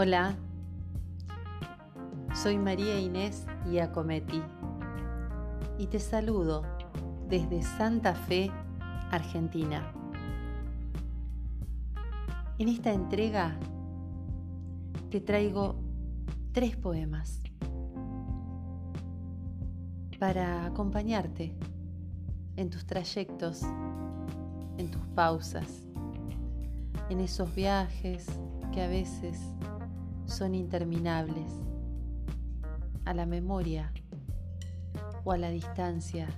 Hola, soy María Inés Iacometi y te saludo desde Santa Fe, Argentina. En esta entrega te traigo tres poemas para acompañarte en tus trayectos, en tus pausas, en esos viajes que a veces son interminables, a la memoria o a la distancia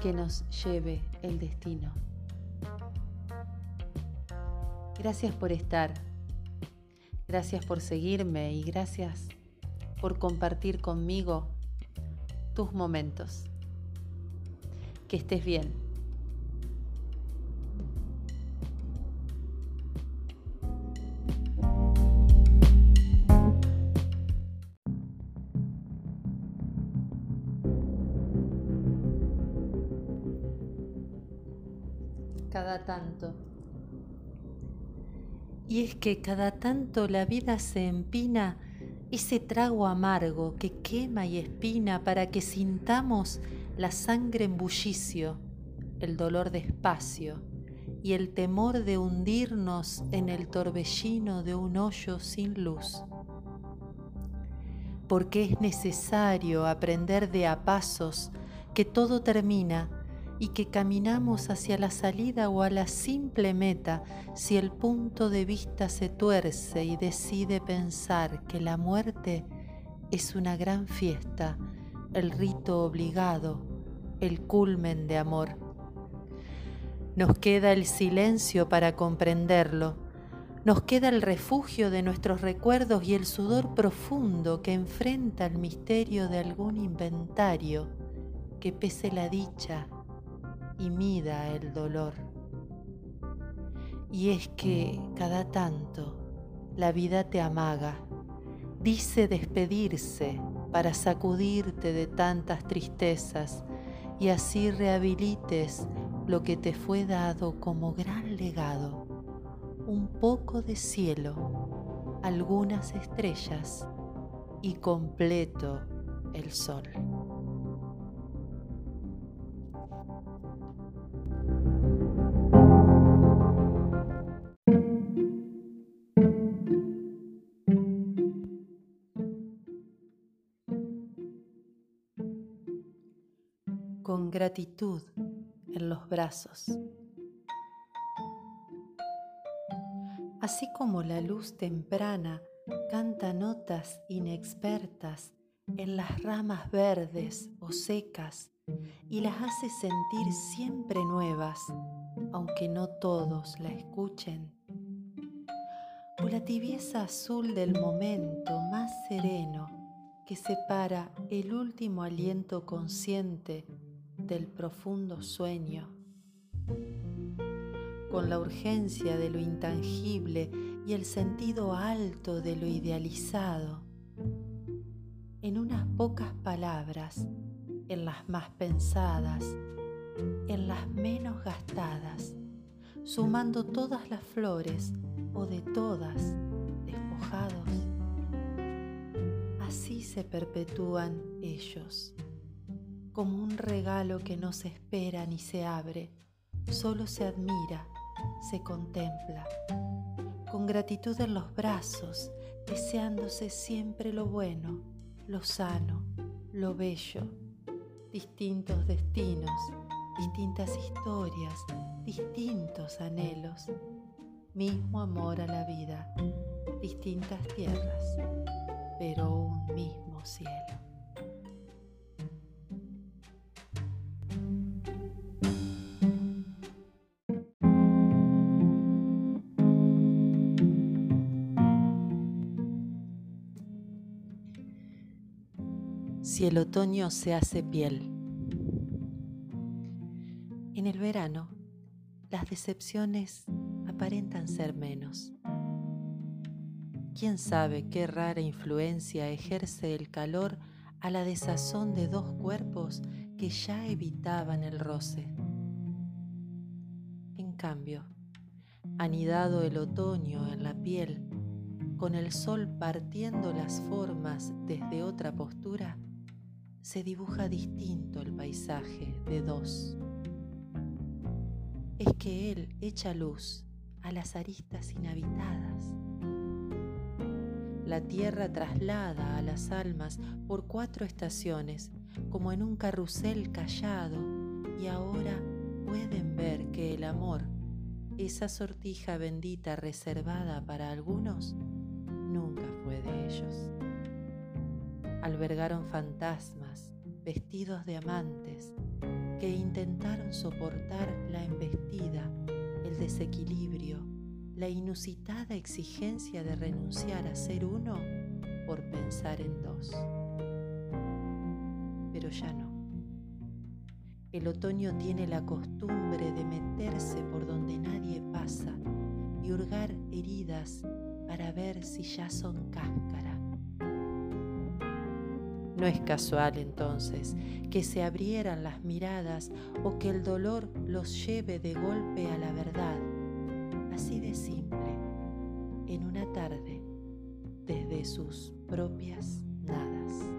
que nos lleve el destino. Gracias por estar, gracias por seguirme y gracias por compartir conmigo tus momentos. Que estés bien. Cada tanto. Y es que cada tanto la vida se empina ese trago amargo que quema y espina para que sintamos la sangre en bullicio, el dolor despacio y el temor de hundirnos en el torbellino de un hoyo sin luz. Porque es necesario aprender de a pasos que todo termina y que caminamos hacia la salida o a la simple meta si el punto de vista se tuerce y decide pensar que la muerte es una gran fiesta, el rito obligado, el culmen de amor. Nos queda el silencio para comprenderlo, nos queda el refugio de nuestros recuerdos y el sudor profundo que enfrenta el misterio de algún inventario que pese la dicha y mida el dolor. Y es que cada tanto la vida te amaga, dice despedirse para sacudirte de tantas tristezas y así rehabilites lo que te fue dado como gran legado, un poco de cielo, algunas estrellas y completo el sol. Gratitud en los brazos. Así como la luz temprana canta notas inexpertas en las ramas verdes o secas y las hace sentir siempre nuevas, aunque no todos la escuchen. O la tibieza azul del momento más sereno que separa el último aliento consciente del profundo sueño, con la urgencia de lo intangible y el sentido alto de lo idealizado, en unas pocas palabras, en las más pensadas, en las menos gastadas, sumando todas las flores o de todas despojados. Así se perpetúan ellos como un regalo que no se espera ni se abre, solo se admira, se contempla, con gratitud en los brazos, deseándose siempre lo bueno, lo sano, lo bello, distintos destinos, distintas historias, distintos anhelos, mismo amor a la vida, distintas tierras, pero un mismo cielo. El otoño se hace piel. En el verano, las decepciones aparentan ser menos. ¿Quién sabe qué rara influencia ejerce el calor a la desazón de dos cuerpos que ya evitaban el roce? En cambio, anidado el otoño en la piel, con el sol partiendo las formas desde otra postura, se dibuja distinto el paisaje de dos. Es que Él echa luz a las aristas inhabitadas. La tierra traslada a las almas por cuatro estaciones, como en un carrusel callado, y ahora pueden ver que el amor, esa sortija bendita reservada para algunos, nunca fue de ellos albergaron fantasmas vestidos de amantes que intentaron soportar la embestida, el desequilibrio, la inusitada exigencia de renunciar a ser uno por pensar en dos. Pero ya no. El otoño tiene la costumbre de meterse por donde nadie pasa y hurgar heridas para ver si ya son cáscara no es casual entonces que se abrieran las miradas o que el dolor los lleve de golpe a la verdad, así de simple, en una tarde, desde sus propias nadas.